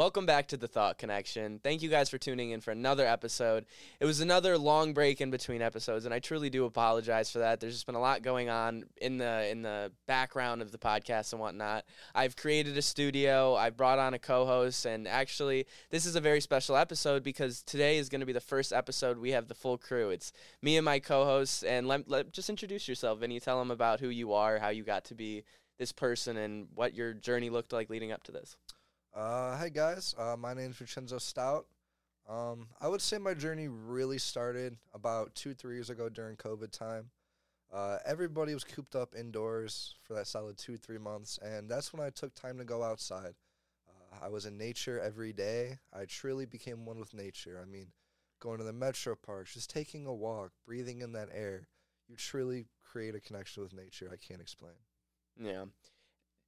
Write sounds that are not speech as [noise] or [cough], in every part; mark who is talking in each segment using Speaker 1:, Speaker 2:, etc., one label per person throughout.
Speaker 1: Welcome back to the Thought Connection. Thank you guys for tuning in for another episode. It was another long break in between episodes, and I truly do apologize for that. There's just been a lot going on in the in the background of the podcast and whatnot. I've created a studio. I've brought on a co-host, and actually, this is a very special episode because today is going to be the first episode we have the full crew. It's me and my co-hosts, and let, let just introduce yourself, and you Tell them about who you are, how you got to be this person, and what your journey looked like leading up to this.
Speaker 2: Uh, hi guys, uh, my name is Vincenzo Stout. Um, I would say my journey really started about two, three years ago during COVID time. Uh, everybody was cooped up indoors for that solid two, three months, and that's when I took time to go outside. Uh, I was in nature every day. I truly became one with nature. I mean, going to the metro parks, just taking a walk, breathing in that air. You truly create a connection with nature. I can't explain.
Speaker 1: Yeah.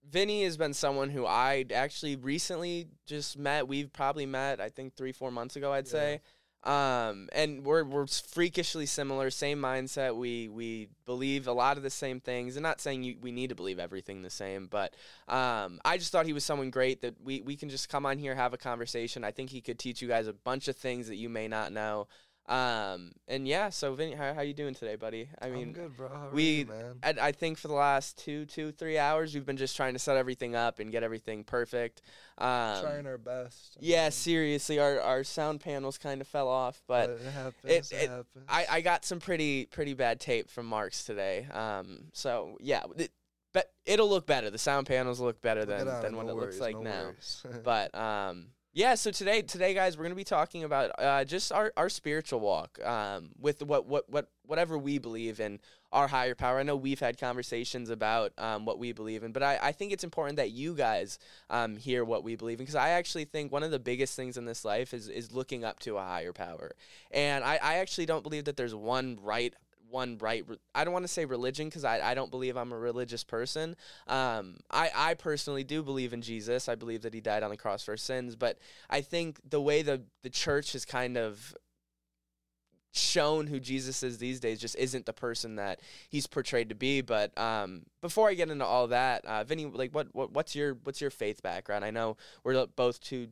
Speaker 1: Vinny has been someone who I actually recently just met. We've probably met, I think, three, four months ago. I'd
Speaker 2: Yeah.
Speaker 1: say, um, and we're we're freakishly similar, same mindset. We we believe a lot of the same things. And not saying you, we need to believe everything the same, but um, I just thought he was someone great that we we can just come on here have a conversation. I think he could teach you guys a bunch of things that you may not know. Um, and yeah, so Vinny, how how you doing today, buddy? I mean,
Speaker 2: I'm good, bro. How
Speaker 1: we-
Speaker 2: you, man?
Speaker 1: I, I think for the last two, two, three hours, we've been just trying to set everything up and get everything perfect. Um,
Speaker 2: Trying our best. I
Speaker 1: yeah,
Speaker 2: mean,
Speaker 1: seriously, our, our sound panels kind of fell off, but
Speaker 2: it happens.
Speaker 1: it-
Speaker 2: It,
Speaker 1: it-
Speaker 2: happens.
Speaker 1: I, I got some pretty pretty bad tape from Marc's today. Um, so yeah, it, but it'll look better. The sound panels look better
Speaker 2: We'll
Speaker 1: than, than what it looks like
Speaker 2: no
Speaker 1: now. [laughs] but um yeah so today today guys we're going to be talking about uh just our our spiritual walk um with what what what whatever we believe in our higher power. I know we've had conversations about um what we believe in but i i think it's important that you guys um hear what we believe in because i actually think one of the biggest things in this life is is looking up to a higher power. And i i actually don't believe that there's one right one right re- i don't want to say religion because I, I don't believe i'm a religious person. Um, I, I personally do believe in jesus. I believe that he died on the cross for sins but i think the way the, the church has kind of shown who jesus is these days just isn't the person that he's portrayed to be but um, before i get into all that uh, vinny like what, what what's your what's your faith background? I know we're both two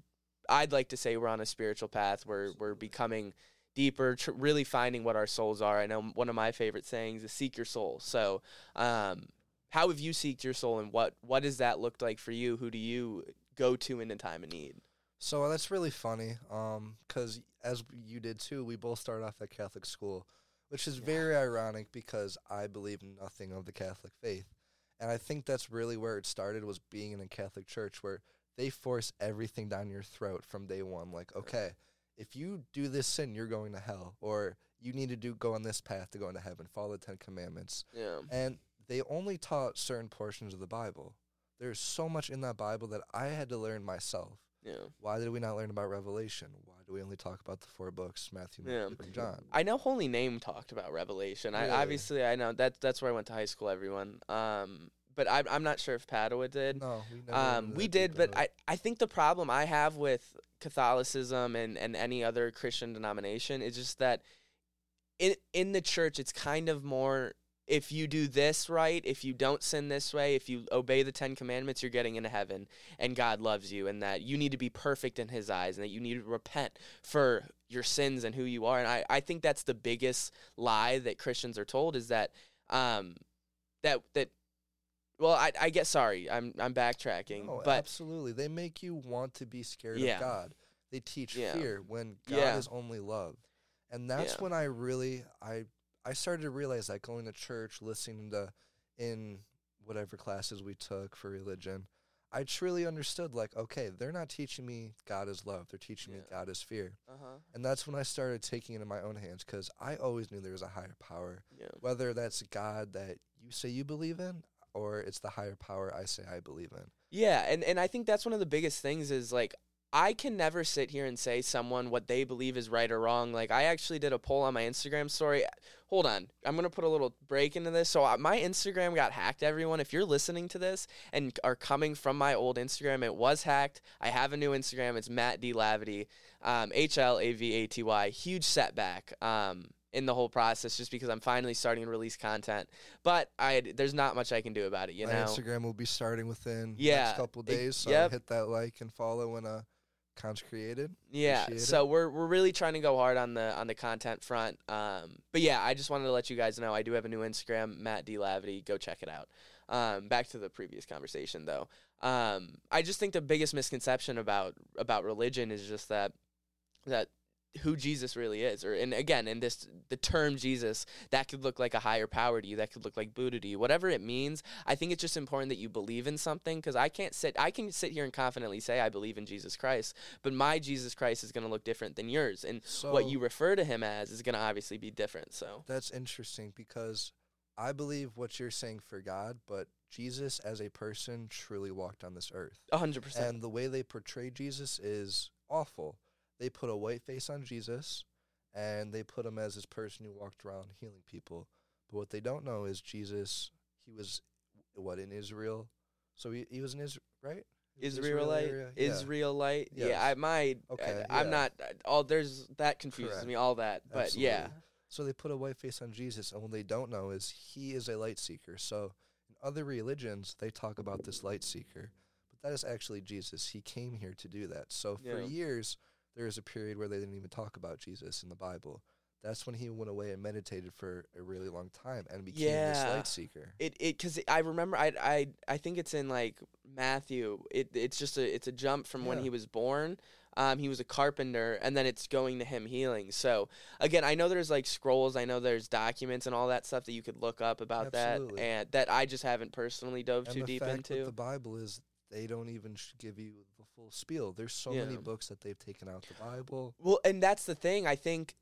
Speaker 1: i'd like to say we're on a spiritual path. Where we're becoming deeper, tr- really finding what our souls are. I know one of my favorite sayings is "seek your soul." So, um, how have you seeked your soul, and what what does that look like for you? Who do you go to in a time of need?
Speaker 2: So that's really funny, um, because as you did too, we both started off at Catholic school, which is
Speaker 1: Yeah.
Speaker 2: very ironic because I believe nothing of the Catholic faith, and I think that's really where it started was being in a Catholic church where they force everything down your throat from day one. Like, okay, if you do this sin, you're going to hell, or you need to do go on this path to go into heaven. Follow the Ten Commandments,
Speaker 1: Yeah,
Speaker 2: and they only taught certain portions of the Bible. There's so much in that Bible that I had to learn myself.
Speaker 1: yeah.
Speaker 2: Why did we not learn about Revelation? Why do we only talk about the four books, Matthew, Mark,
Speaker 1: Yeah.
Speaker 2: And John?
Speaker 1: I know Holy Name talked about Revelation. I
Speaker 2: Really?
Speaker 1: obviously I know that that's where I went to high school. Everyone, um, but I, I'm not sure if Padua did.
Speaker 2: No, we
Speaker 1: Um, we did, but I. I think the problem I have with Catholicism and, and any other Christian denomination is just that in in the church it's kind of more if you do this right, if you don't sin this way, if you obey the Ten Commandments, you're getting into heaven and God loves you and that you need to be perfect in his eyes and that you need to repent for your sins and who you are. And I, I think that's the biggest lie that Christians are told is that um that that well I I get sorry, I'm I'm backtracking.
Speaker 2: No,
Speaker 1: but
Speaker 2: absolutely, they make you want to be scared
Speaker 1: Yeah.
Speaker 2: of God. They teach
Speaker 1: Yeah.
Speaker 2: fear when God
Speaker 1: Yeah.
Speaker 2: is only love, and that's when I really I I started to realize that going to church, listening to in whatever classes we took for religion, I truly understood like okay, they're not teaching me God is love, they're teaching me God is fear.
Speaker 1: uh-huh.
Speaker 2: And that's when I started taking it in my own hands because I always knew there was a higher power.
Speaker 1: Yeah.
Speaker 2: Whether that's God that you say you believe in or it's the higher power I say I believe in.
Speaker 1: Yeah, and, and I think that's one of the biggest things is like I can never sit here and say someone what they believe is right or wrong. Like I actually did a poll on my Instagram story. Hold on, I'm gonna put a little break into this. So uh, my Instagram got hacked. Everyone, if you're listening to this and are coming from my old Instagram, it was hacked. I have a new Instagram. It's Matt D Lavity, um, H L A V A T Y. Huge setback. Um, in the whole process, just because I'm finally starting to release content, but I there's not much I can do about it. You
Speaker 2: my
Speaker 1: know,
Speaker 2: Instagram will be starting within
Speaker 1: Yeah,
Speaker 2: next couple
Speaker 1: it-
Speaker 2: days, so
Speaker 1: yep.
Speaker 2: hit that like and follow and uh created.
Speaker 1: Yeah,
Speaker 2: Appreciate
Speaker 1: so we're we're really trying to go hard on the on the content front. Um, but yeah, I just wanted to let you guys know I do have a new Instagram, Matt D Lavity. Go check it out. Um, back to the previous conversation though. Um, I just think the biggest misconception about about religion is just that that who Jesus really is, or and again, in this the term Jesus, that could look like a higher power to you, that could look like Buddha to you, whatever it means. I think it's just important that you believe in something because I can't sit, I can sit here and confidently say I believe in Jesus Christ, but my Jesus Christ is going to look different than yours, and
Speaker 2: So
Speaker 1: what you refer to him as is going to obviously be different. So
Speaker 2: That's interesting because I believe what you're saying for God, but Jesus as a person truly walked on this earth.
Speaker 1: hundred percent.
Speaker 2: And the way they portray Jesus is awful. They put a white face on Jesus and they put him as this person who walked around healing people. But what they don't know is Jesus, he was what in Israel? So he, he was in Israel, right?
Speaker 1: Israelite,
Speaker 2: area? Yeah.
Speaker 1: Israelite. Yeah, I my
Speaker 2: Okay,
Speaker 1: I, am
Speaker 2: yeah.
Speaker 1: not all. There's that confuses
Speaker 2: Correct.
Speaker 1: me. All that, but yeah,
Speaker 2: So they put a white face on Jesus, and what they don't know is he is a light seeker. So in other religions, they talk about this light seeker, but that is actually Jesus. He came here to do that. So for
Speaker 1: Yeah.
Speaker 2: years, there was a period where they didn't even talk about Jesus in the Bible. That's when he went away and meditated for a really long time and became this light seeker.
Speaker 1: it it because I remember I I I think it's in like Matthew. It it's just a it's a jump from when he was born. Um, he was a carpenter, and then it's going to him healing. So again, I know there's like scrolls, I know there's documents and all that stuff that you could look up about
Speaker 2: Absolutely.
Speaker 1: that, and that I just haven't personally dove
Speaker 2: And
Speaker 1: too deep into.
Speaker 2: the Bible is they don't even sh- give you the full spiel. There's so many books that they've taken out the Bible.
Speaker 1: Well, and that's the thing. I think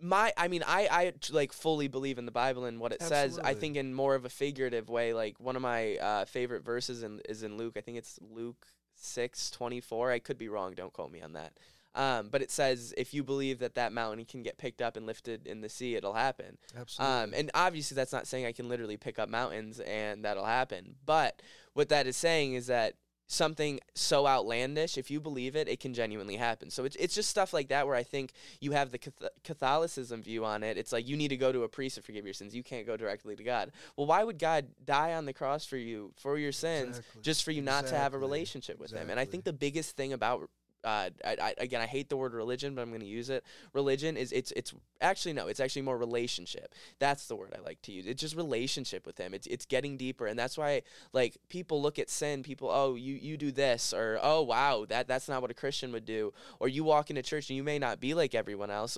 Speaker 1: my, I mean, I I like fully believe in the Bible and what it says. I think in more of a figurative way. Like one of my uh, favorite verses in, is in Luke. I think it's Luke six twenty four. I could be wrong. Don't quote me on that. Um, but it says, if you believe that that mountain can get picked up and lifted in the sea, it'll happen.
Speaker 2: Absolutely.
Speaker 1: Um, and obviously, that's not saying I can literally pick up mountains and that'll happen. But what that is saying is that something so outlandish, if you believe it, it can genuinely happen. So it's it's just stuff like that where I think you have the Catholicism view on it. It's like you need to go to a priest to forgive your sins. You can't go directly to God. Well, why would God die on the cross for you for your sins
Speaker 2: Exactly.
Speaker 1: just for you not to have a relationship with Him? And I think the biggest thing about uh, I, I, again, I hate the word religion, but I'm going to use it. Religion is it's it's actually no, it's actually more relationship. That's the word I like to use. It's just relationship with him. It's it's getting deeper, and that's why like people look at sin. People, oh, you you do this, or oh wow, that that's not what a Christian would do, or you walk into church and you may not be like everyone else.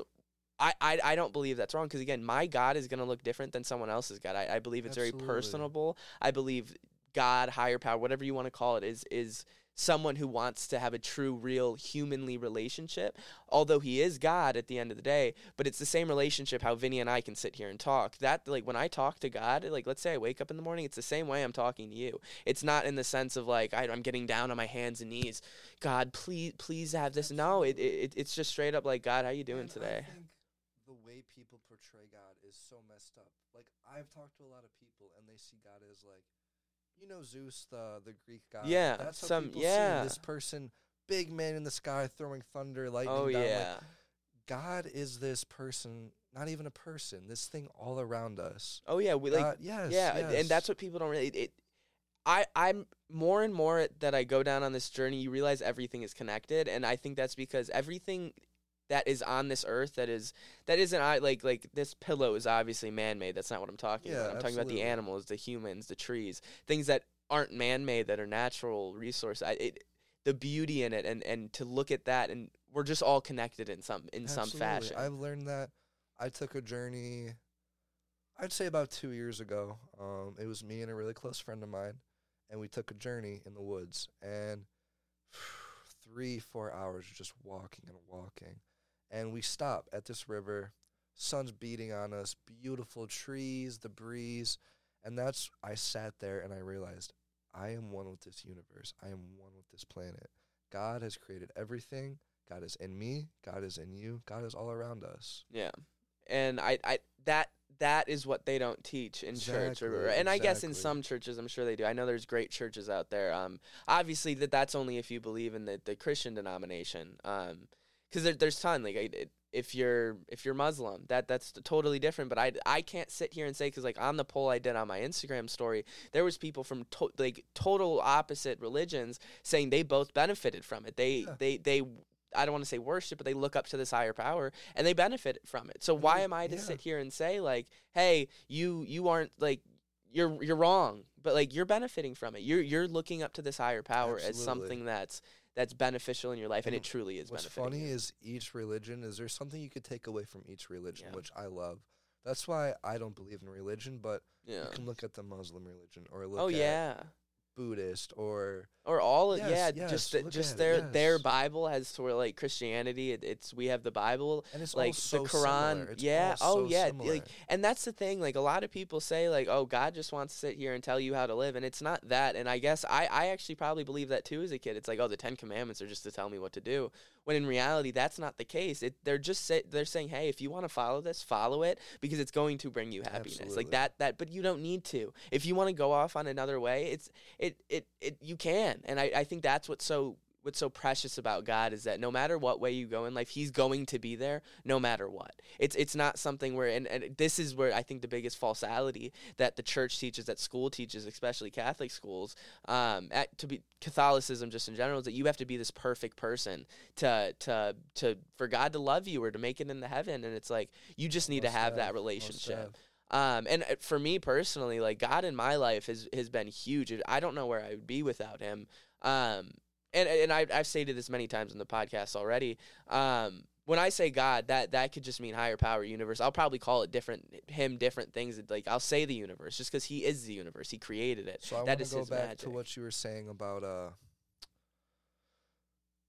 Speaker 1: I, I, I don't believe that's wrong because again my God is going to look different than someone else's God. I, I believe it's very personable. I believe God, higher power, whatever you want to call it, is is someone who wants to have a true, real, humanly relationship. Although he is God at the end of the day, but it's the same relationship how Vinny and I can sit here and talk. That like when I talk to God, like let's say I wake up in the morning, it's the same way I'm talking to you. It's not in the sense of like I, I'm getting down on my hands and knees. God, please, please have this. No, it, it it's just straight up like God, how you doing
Speaker 2: And
Speaker 1: today?
Speaker 2: I think the way people portray God is so messed up. Like I've talked to a lot of people, and they see God as like, you know, Zeus, the the Greek god.
Speaker 1: Yeah,
Speaker 2: that's how
Speaker 1: some-
Speaker 2: people see
Speaker 1: yeah.
Speaker 2: this person, big man in the sky, throwing thunder, lightning.
Speaker 1: Oh
Speaker 2: down. Like,
Speaker 1: yeah.
Speaker 2: God is this person, not even a person. This thing all around us.
Speaker 1: Oh yeah. We like
Speaker 2: God, yes,
Speaker 1: yeah,
Speaker 2: yes.
Speaker 1: and that's what people don't really. It, I I'm more and more that I go down on this journey. You realize everything is connected, and I think that's because everything that is on this earth that is that isn't I like like this pillow is obviously man made. That's not what I'm talking
Speaker 2: Yeah,
Speaker 1: about. I'm talking about the animals, the humans, the trees, things that aren't man made that are natural resource. I, it, the beauty in it, and and to look at that, and we're just all connected in some in some fashion.
Speaker 2: I've learned that. I took a journey. I'd say about two years ago. Um, it was me and a really close friend of mine, and we took a journey in the woods, and [sighs] three, four hours just walking and walking, and we stop at this river. Sun's beating on us, beautiful trees, the breeze, and that's. I sat there and I realized I am one with this universe. I am one with this planet. God has created everything. God is in me. God is in you. God is all around us.
Speaker 1: Yeah, and I, I that that is what they don't teach in church, or,
Speaker 2: Exactly,
Speaker 1: and I guess in some churches, I'm sure they do. I know there's great churches out there. Um, obviously that that's only if you believe in the the Christian denomination. Um, because there, there's ton like it, if you're if you're Muslim, that that's totally different. But I I can't sit here and say because like on the poll I did on my Instagram story, there was people from to- like total opposite religions saying they both benefited from it. They
Speaker 2: Yeah.
Speaker 1: they they. I don't want to say worship, but they look up to this higher power and they benefit from it. So why am I to
Speaker 2: yeah.
Speaker 1: sit here and say like, "Hey, you you aren't like you're you're wrong," but like you're benefiting from it. You're you're looking up to this higher power as something that's that's beneficial in your life, and,
Speaker 2: And
Speaker 1: it truly is.
Speaker 2: What's funny
Speaker 1: you.
Speaker 2: is each religion is there something you could take away from each religion,
Speaker 1: Yeah.
Speaker 2: which I love. That's why I don't believe in religion, but
Speaker 1: yeah.
Speaker 2: you can look at the Muslim religion or look
Speaker 1: Oh
Speaker 2: at
Speaker 1: yeah.
Speaker 2: Buddhist or
Speaker 1: Or all of
Speaker 2: Yes,
Speaker 1: yeah,
Speaker 2: yes,
Speaker 1: just the, just
Speaker 2: at it,
Speaker 1: their their. Bible has sort of like Christianity. It, it's we have the Bible,
Speaker 2: and it's
Speaker 1: like
Speaker 2: so
Speaker 1: the Quran. Yeah. oh
Speaker 2: so
Speaker 1: yeah.
Speaker 2: similar.
Speaker 1: Like, and that's the thing. Like a lot of people say, like, oh, God just wants to sit here and tell you how to live, and it's not that. And I guess I I actually probably believe that too as a kid. It's like, oh, the Ten Commandments are just to tell me what to do. When in reality, that's not the case. It they're just say, they're saying, hey, if you want to follow this, follow it because it's going to bring you happiness.
Speaker 2: Absolutely.
Speaker 1: Like that that. But you don't need to. If you want to go off on another way, it's it it it you can. And I I think that's what's so what's so precious about God is that no matter what way you go in life, He's going to be there no matter what. It's it's not something where and, and this is where I think the biggest falsality that the church teaches, that school teaches, especially Catholic schools, um, at, to be Catholicism just in general is that you have to be this perfect person to to to for God to love you or to make it into heaven, and it's like you just need to
Speaker 2: Must
Speaker 1: have that relationship. Um, and uh, for me personally, like God in my life has has been huge. I don't know where I would be without Him. Um, and and I, I've stated this many times in the podcast already. Um, when I say God, that that could just mean higher power, universe. I'll probably call it different Him different things. Like I'll say the universe just because He is the universe. He created it.
Speaker 2: So I
Speaker 1: That
Speaker 2: want to go back
Speaker 1: magic.
Speaker 2: to what you were saying about uh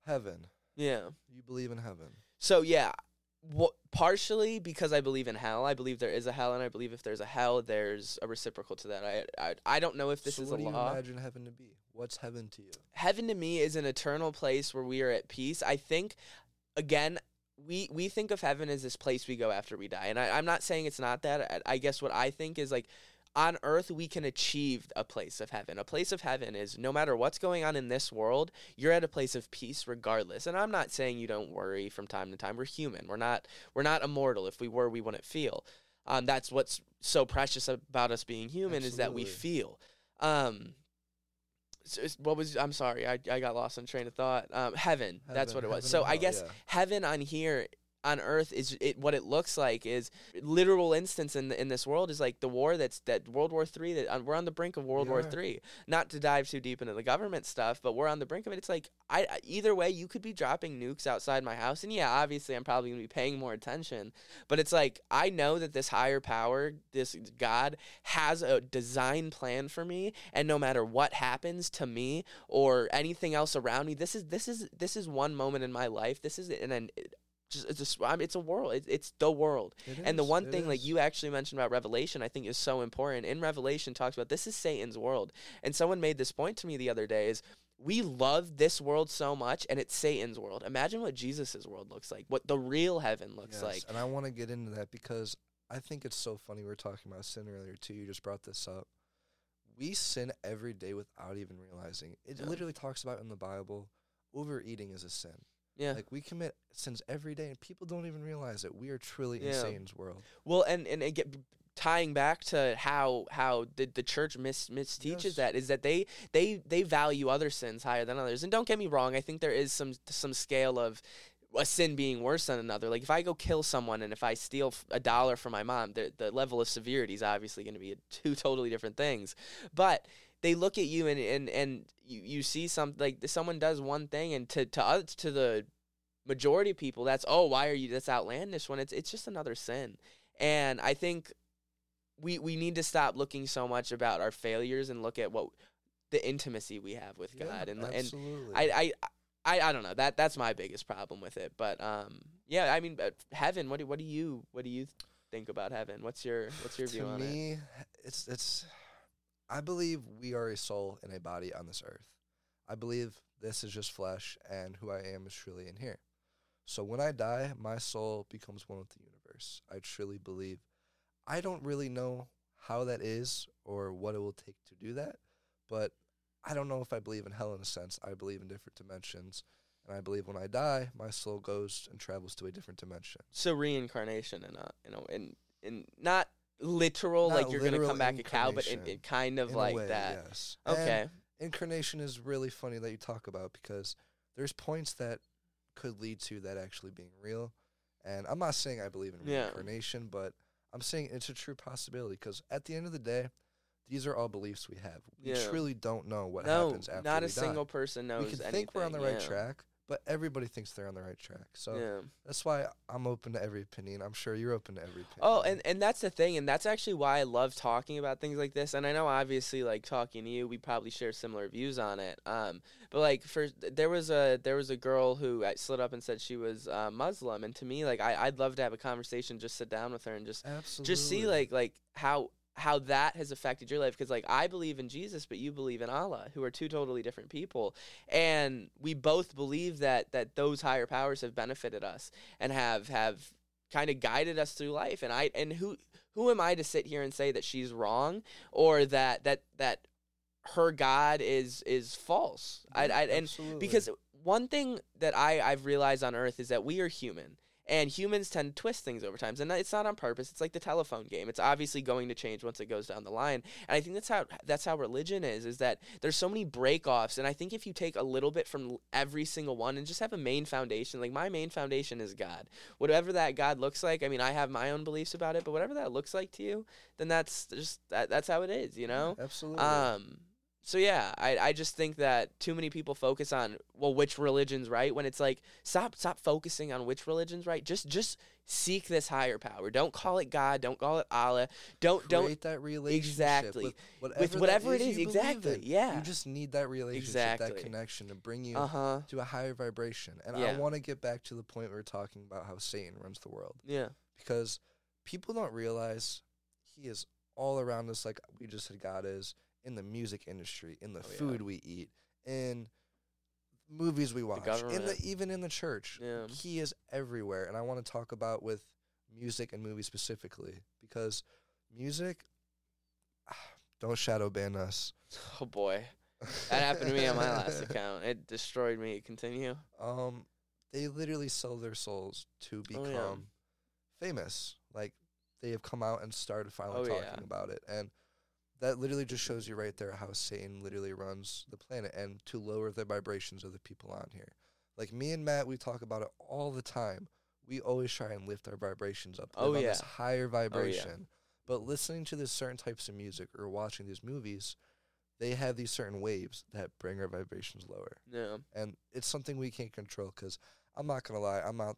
Speaker 2: heaven.
Speaker 1: Yeah.
Speaker 2: You believe in heaven.
Speaker 1: So yeah, wh- partially because I believe in hell. I believe there is a hell, and I believe if there's a hell, there's a reciprocal to that. I I, I don't know if this
Speaker 2: so
Speaker 1: is
Speaker 2: what
Speaker 1: a
Speaker 2: do you imagine heaven to be? What's heaven to you?
Speaker 1: heaven to me is an eternal place where we are at peace. I think, again, we we think of heaven as this place we go after we die, and I, I'm not saying it's not that. I, I guess what I think is like. On earth, we can achieve a place of heaven. A place of heaven is no matter what's going on in this world, you're at a place of peace regardless. And I'm not saying you don't worry from time to time. We're human. We're not. We're not immortal. If we were, we wouldn't feel. Um, that's what's so precious about us being human is that we feel. Um, so what was I'm sorry, I, I got lost on train of thought. Um, heaven, that's what it was. So I guess
Speaker 2: yeah.
Speaker 1: heaven on here on earth is it what it looks like is literal instance in in this world is like the war that's that World War Three that uh, we're on the brink of World
Speaker 2: We
Speaker 1: War. Three. Not to dive too deep into the government stuff, but we're on the brink of it. It's like I either way you could be dropping nukes outside my house, and yeah, obviously I'm probably gonna be paying more attention. But it's like I know that this higher power, this God, has a design plan for me, and no matter what happens to me or anything else around me, this is this is this is one moment in my life. This is and then it, just it's a s- I mean, it's a world. It, it's the world.
Speaker 2: It
Speaker 1: And the one thing, like you actually mentioned about Revelation, I think is so important. In Revelation, talks about this is Satan's world, and someone made this point to me the other day: is we love this world so much, and it's Satan's world. Imagine what Jesus's world looks like, what the real heaven looks
Speaker 2: Yes,
Speaker 1: like.
Speaker 2: And I want to get into that because I think it's so funny. We were talking about sin earlier too. You just brought this up. We sin every day without even realizing. It
Speaker 1: Yeah.
Speaker 2: literally talks about in the Bible, overeating is a sin.
Speaker 1: Yeah.
Speaker 2: Like we commit sins every day, and people don't even realize it. We are truly in
Speaker 1: Yeah.
Speaker 2: Satan's world.
Speaker 1: Well, and and it get tying back to how how the, the church mis misteaches
Speaker 2: Yes.
Speaker 1: that is that they they they value other sins higher than others. And don't get me wrong, I think there is some some scale of a sin being worse than another. Like if I go kill someone and if I steal a dollar from my mom, the the level of severity is obviously going to be two totally different things. But they look at you and and and you, you see some like someone does one thing and to to oth- to the majority of people that's oh why are you that's outlandish when it's it's just another sin and i think we we need to stop looking so much about our failures and look at what the intimacy we have with
Speaker 2: Yeah,
Speaker 1: god and and
Speaker 2: absolutely.
Speaker 1: I, I I I don't know that that's my biggest problem with it but um yeah i mean but heaven what do what do you what do you think about heaven what's your what's your view
Speaker 2: to
Speaker 1: on it
Speaker 2: me, it's it's. I believe we are a soul in a body on this earth. I believe this is just flesh, and who I am is truly in here. So when I die, my soul becomes one with the universe. I truly believe. I don't really know how that is or what it will take to do that, but I don't know if I believe in hell in a sense. I believe in different dimensions, and I believe when I die, my soul goes and travels to a different dimension.
Speaker 1: So reincarnation in a in a in, in not literal
Speaker 2: Not
Speaker 1: like you're gonna come back a cow, but
Speaker 2: it,
Speaker 1: in kind of like
Speaker 2: way,
Speaker 1: that.
Speaker 2: Yes. And
Speaker 1: Okay.
Speaker 2: incarnation is really funny that you talk about because there's points that could lead to that actually being real. And I'm not saying I believe in
Speaker 1: Yeah.
Speaker 2: reincarnation, but I'm saying it's a true possibility because at the end of the day, these are all beliefs we have. We
Speaker 1: Yeah.
Speaker 2: truly don't know what
Speaker 1: no,
Speaker 2: happens after
Speaker 1: not a
Speaker 2: die.
Speaker 1: single person knows.
Speaker 2: we can think we're on the
Speaker 1: anything,
Speaker 2: right
Speaker 1: yeah.
Speaker 2: track, but everybody thinks they're on the right track. So
Speaker 1: Yeah.
Speaker 2: that's why I'm open to every opinion. I'm sure you're open to every opinion.
Speaker 1: Oh, and, and that's the thing, and that's actually why I love talking about things like this. And I know, obviously, like talking to you, we probably share similar views on it. Um, but like, for there was a there was a girl who uh, slid up and said she was uh, Muslim, and to me, like, I I'd love to have a conversation, just sit down with her and just
Speaker 2: absolutely.
Speaker 1: just see like like how how that has affected your life because like I believe in Jesus but you believe in Allah who are two totally different people and we both believe that that those higher powers have benefited us and have have kind of guided us through life and I and who who am I to sit here and say that she's wrong or that that that her God is is false I, I and
Speaker 2: Absolutely.
Speaker 1: because one thing that I, I've realized on Earth is that we are human. And humans tend to twist things over time. And it's not on purpose. It's like the telephone game. It's obviously going to change once it goes down the line. And I think that's how that's how religion is, is that there's so many break-offs. And I think if you take a little bit from every single one and just have a main foundation, like my main foundation is God. Whatever that God looks like, I mean, I have my own beliefs about it, but whatever that looks like to you, then that's just that, that's how it is, you know?
Speaker 2: absolutely.
Speaker 1: Um. So yeah, I I just think that too many people focus on well which religion's right when it's like stop stop focusing on which religion's right. Just just seek this higher power. Don't call it God. Don't call it Allah. Don't don't
Speaker 2: create that relationship
Speaker 1: Exactly.
Speaker 2: with whatever,
Speaker 1: with whatever it
Speaker 2: is
Speaker 1: is.
Speaker 2: you
Speaker 1: Exactly.
Speaker 2: in.
Speaker 1: Yeah.
Speaker 2: You just need that relationship, that connection to bring you
Speaker 1: Uh huh.
Speaker 2: to a higher vibration. And I want to get back to the point we were talking about how Satan runs the world
Speaker 1: Yeah.
Speaker 2: because people don't realize he is all around us, like we just said, God is in the music industry, in the
Speaker 1: Oh, yeah.
Speaker 2: food we eat, in movies we watch, in the even in the church.
Speaker 1: Yeah.
Speaker 2: He is everywhere, and I want to talk about with music and movies specifically because music. [sighs] Don't shadow ban us. [sighs]
Speaker 1: Oh boy, that happened to me on my last [laughs] account. It destroyed me. Continue.
Speaker 2: Um, they literally sell their souls to
Speaker 1: Oh,
Speaker 2: become
Speaker 1: yeah.
Speaker 2: famous. Like they have come out and started finally
Speaker 1: Oh,
Speaker 2: talking
Speaker 1: yeah.
Speaker 2: about it, and that literally just shows you right there how Satan literally runs the planet, and to lower the vibrations of the people on here. Like me and Matt, we talk about it all the time. We always try and lift our vibrations up.
Speaker 1: Oh,
Speaker 2: live on this
Speaker 1: yeah.
Speaker 2: higher oh, vibration. But listening to this certain types of music or watching these movies, they have these certain waves that bring our vibrations lower
Speaker 1: Yeah.
Speaker 2: and it's something we can't control. Because I'm not gonna lie, I'm not.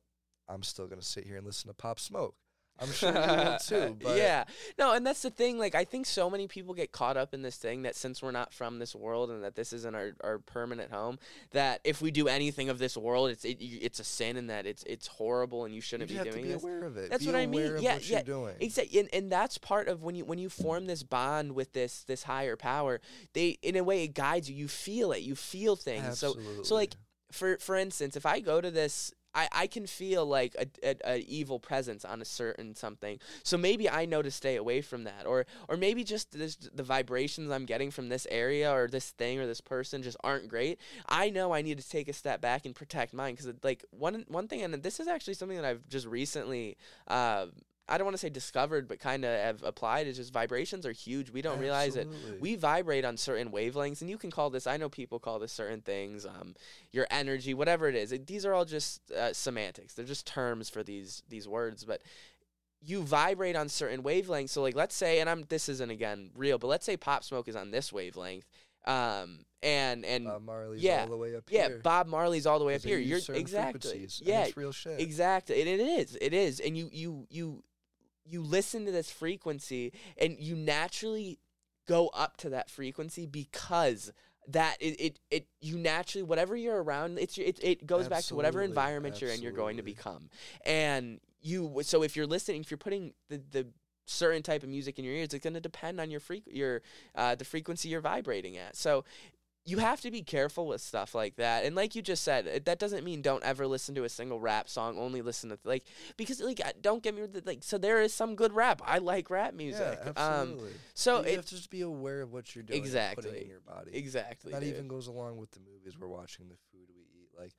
Speaker 2: I'm still gonna sit here and listen to Pop Smoke. I'm sure you will [laughs] too. But
Speaker 1: yeah. No, and that's the thing. Like, I think so many people get caught up in this thing that since we're not from this world and that this isn't our, our permanent home, that if we do anything of this world, it's it, it's a sin and that it's it's horrible and you shouldn't
Speaker 2: you
Speaker 1: be doing
Speaker 2: to be
Speaker 1: this.
Speaker 2: aware of it.
Speaker 1: That's
Speaker 2: Be
Speaker 1: what I mean.
Speaker 2: of
Speaker 1: Yeah,
Speaker 2: what
Speaker 1: yeah,
Speaker 2: you're doing.
Speaker 1: Exactly, and, and that's part of when you when you form this bond with this this higher power. They in a way it guides you. You feel it. You feel things. So so like for for instance, if I go to this, I, I can feel like a, a, a evil presence on a certain something. So maybe I know to stay away from that, or or maybe just this, the vibrations I'm getting from this area or this thing or this person just aren't great. I know I need to take a step back and protect mine because like one one thing, and this is actually something that I've just recently. Uh, I don't want to say discovered, but kind of have applied. Is just vibrations are huge. We don't realize it we vibrate on certain wavelengths and you can call this i know people call this certain things um, your energy whatever it is it, these are all just uh, semantics they're just terms for these these words but you vibrate on certain wavelengths so like let's say and i'm this isn't again real but let's say pop smoke is on this wavelength um and and
Speaker 2: Bob Marley's
Speaker 1: yeah,
Speaker 2: all the way up here.
Speaker 1: yeah
Speaker 2: here.
Speaker 1: bob marley's all the way up here you're
Speaker 2: certain
Speaker 1: exactly yeah
Speaker 2: it's real shit.
Speaker 1: Exactly. And it is. It is. And you you you you listen to this frequency and you naturally go up to that frequency because that it it, it you naturally whatever you're around it's it, it goes back to whatever
Speaker 2: Absolutely,
Speaker 1: environment you're in you're going to become. And you so if you're listening if you're putting the the certain type of music in your ears it's going to depend on your freq your uh, the frequency you're vibrating at. So you have to be careful with stuff like that. And like you just said, it- that doesn't mean don't ever listen to a single rap song. Only listen to like because like don't get me like so there is some good rap. I like rap music.
Speaker 2: Yeah,
Speaker 1: um
Speaker 2: absolutely.
Speaker 1: so
Speaker 2: you
Speaker 1: it
Speaker 2: have to just be aware of what you're doing,
Speaker 1: Exactly.
Speaker 2: in your body.
Speaker 1: exactly.
Speaker 2: that
Speaker 1: dude.
Speaker 2: even goes along with the movies we're watching, the food we eat. Like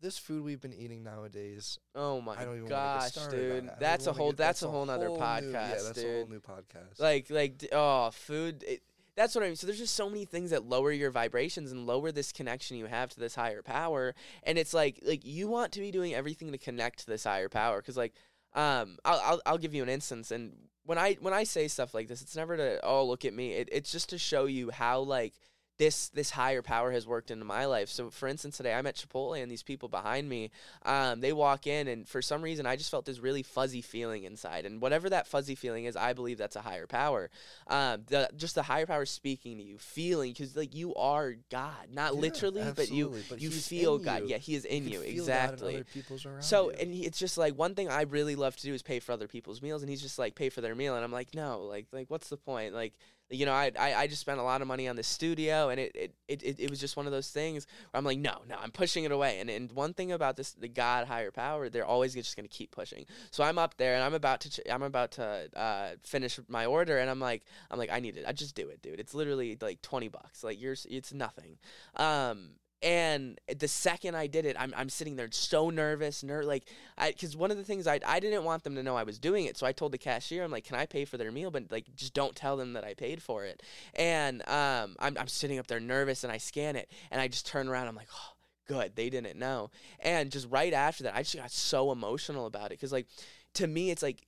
Speaker 2: this food we've been eating nowadays.
Speaker 1: Oh my
Speaker 2: I don't even wanna get
Speaker 1: gosh, dude.
Speaker 2: that.
Speaker 1: That's a whole
Speaker 2: get-
Speaker 1: that's, a whole nother
Speaker 2: whole
Speaker 1: podcast,
Speaker 2: new, yeah, that's
Speaker 1: dude.
Speaker 2: a whole new podcast.
Speaker 1: like like oh food it, that's what i mean. So there's just so many things that lower your vibrations and lower this connection you have to this higher power. And it's like like you want to be doing everything to connect to this higher power. Because like um I'll, I'll i'll give you an instance. And when i when i say stuff like this it's never to oh look at me. It, it's just to show you how like this this higher power has worked into my life. So, for instance, today I'm at Chipotle and these people behind me, um, they walk in and for some reason I just felt this really fuzzy feeling inside, and whatever that fuzzy feeling is, I believe that's a higher power. Um, the just the higher power speaking to you, feeling because like you are God, not
Speaker 2: Yeah,
Speaker 1: literally, but you
Speaker 2: but
Speaker 1: you feel God.
Speaker 2: you.
Speaker 1: Yeah, He is in you
Speaker 2: in
Speaker 1: exactly.
Speaker 2: other people's around
Speaker 1: So
Speaker 2: you.
Speaker 1: and he, it's just like one thing I really love to do is pay for other people's meals, and he's just like pay for their meal, and I'm like no, like like what's the point? Like you know, I, I I just spent a lot of money on the studio, and it it, it, it was just one of those things where I'm like no no I'm pushing it away, and and one thing about this the God higher power, they're always just gonna keep pushing. So I'm up there, and I'm about to ch- I'm about to uh, finish my order, and I'm like I'm like I need it, I just do it, dude. It's literally like twenty bucks, like you're it's nothing. Um, and the second I did it, I'm, I'm sitting there so nervous, ner- like, I, cause one of the things I, I didn't want them to know I was doing it. So I told the cashier, I'm like, can I pay for their meal? But like, just don't tell them that I paid for it. And, um, I'm, I'm sitting up there nervous and I scan it and I just turn around. I'm like, oh, good. They didn't know. And just right after that, I just got so emotional about it. Cause like, to me, it's like,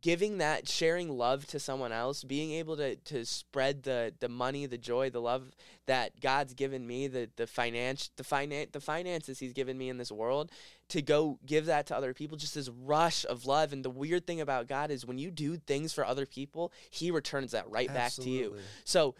Speaker 1: giving that sharing love to someone else being able to to spread the the money the joy the love that god's given me the the finance the finan- the finances he's given me in this world to go give that to other people. Just this rush of love. And the weird thing about god is when you do things for other people he returns that right back to you. So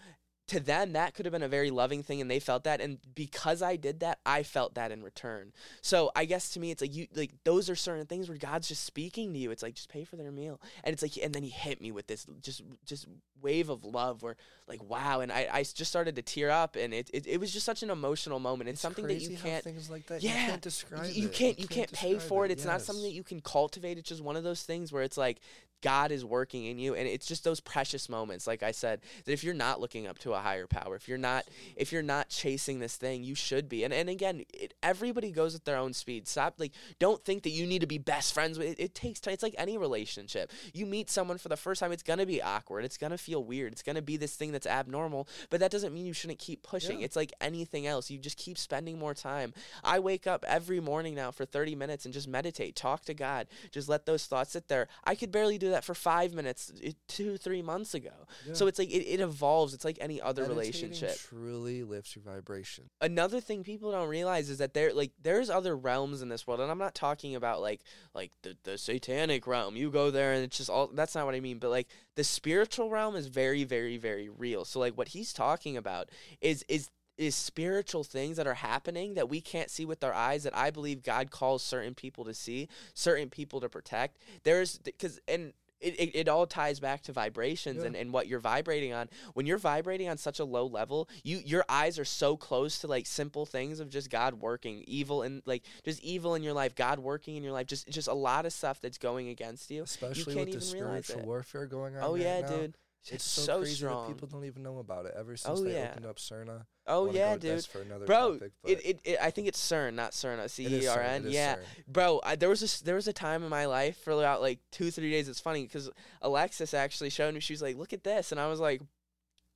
Speaker 1: to them that could have been a very loving thing and they felt that and because I did that I felt that in return. So I guess to me it's like you like those are certain things where God's just speaking to you. It's like just pay for their meal. And it's like and then he hit me with this just just wave of love where like wow and I, I just started to tear up and it, it, it was just such an emotional moment. It's,
Speaker 2: It's
Speaker 1: something that you can't
Speaker 2: things like that
Speaker 1: yeah,
Speaker 2: you can't describe
Speaker 1: you, you can't you can't pay for it. It's not something that you can cultivate. It's just one of those things where it's like God is working in you and it's just those precious moments like I said that if you're not looking up to a higher power, if you're not if you're not chasing this thing, you should be. And and again, it, everybody goes at their own speed. Stop like don't think that you need to be best friends with it, it takes time. It's like any relationship. You meet someone for the first time, it's going to be awkward. It's going to feel weird. It's going to be this thing that's abnormal, but that doesn't mean you shouldn't keep pushing.
Speaker 2: Yeah.
Speaker 1: It's like anything else. You just keep spending more time. I wake up every morning now for 30 minutes and just meditate, talk to God, just let those thoughts sit there. I could barely do that for five minutes eh, two, three months ago. So it's like it, it evolves. It's like any other
Speaker 2: Meditating
Speaker 1: relationship.
Speaker 2: truly lifts your vibration.
Speaker 1: Another thing people don't realize is that there like there's other realms in this world, and I'm not talking about like like the, the satanic realm. You go there and it's just all that's not what I mean, but like the spiritual realm is very, very, very real. So like what he's talking about is is is spiritual things that are happening that we can't see with our eyes that I believe God calls certain people to see, certain people to protect. There's because and it, it, it all ties back to vibrations
Speaker 2: Yeah.
Speaker 1: and, and what you're vibrating on. When you're vibrating on such a low level, you your eyes are so close to like simple things of just God working, evil and like just evil in your life, God working in your life, just just a lot of stuff that's going against you.
Speaker 2: Especially
Speaker 1: can't
Speaker 2: with the spiritual warfare going on.
Speaker 1: Oh
Speaker 2: right
Speaker 1: yeah,
Speaker 2: now.
Speaker 1: dude.
Speaker 2: It's,
Speaker 1: so,
Speaker 2: so, crazy
Speaker 1: strong.
Speaker 2: that people don't even know about it ever since
Speaker 1: Oh,
Speaker 2: they
Speaker 1: yeah.
Speaker 2: opened up Cerna.
Speaker 1: oh yeah, dude.
Speaker 2: this for another
Speaker 1: Bro,
Speaker 2: topic,
Speaker 1: it, it, it I think it's CERN, not CERN, C E R N. Yeah,
Speaker 2: CERN.
Speaker 1: bro. I, there was a there was a time in my life for about like two three days. It's funny because Alexis actually showed me. She was like, "Look at this," and I was like.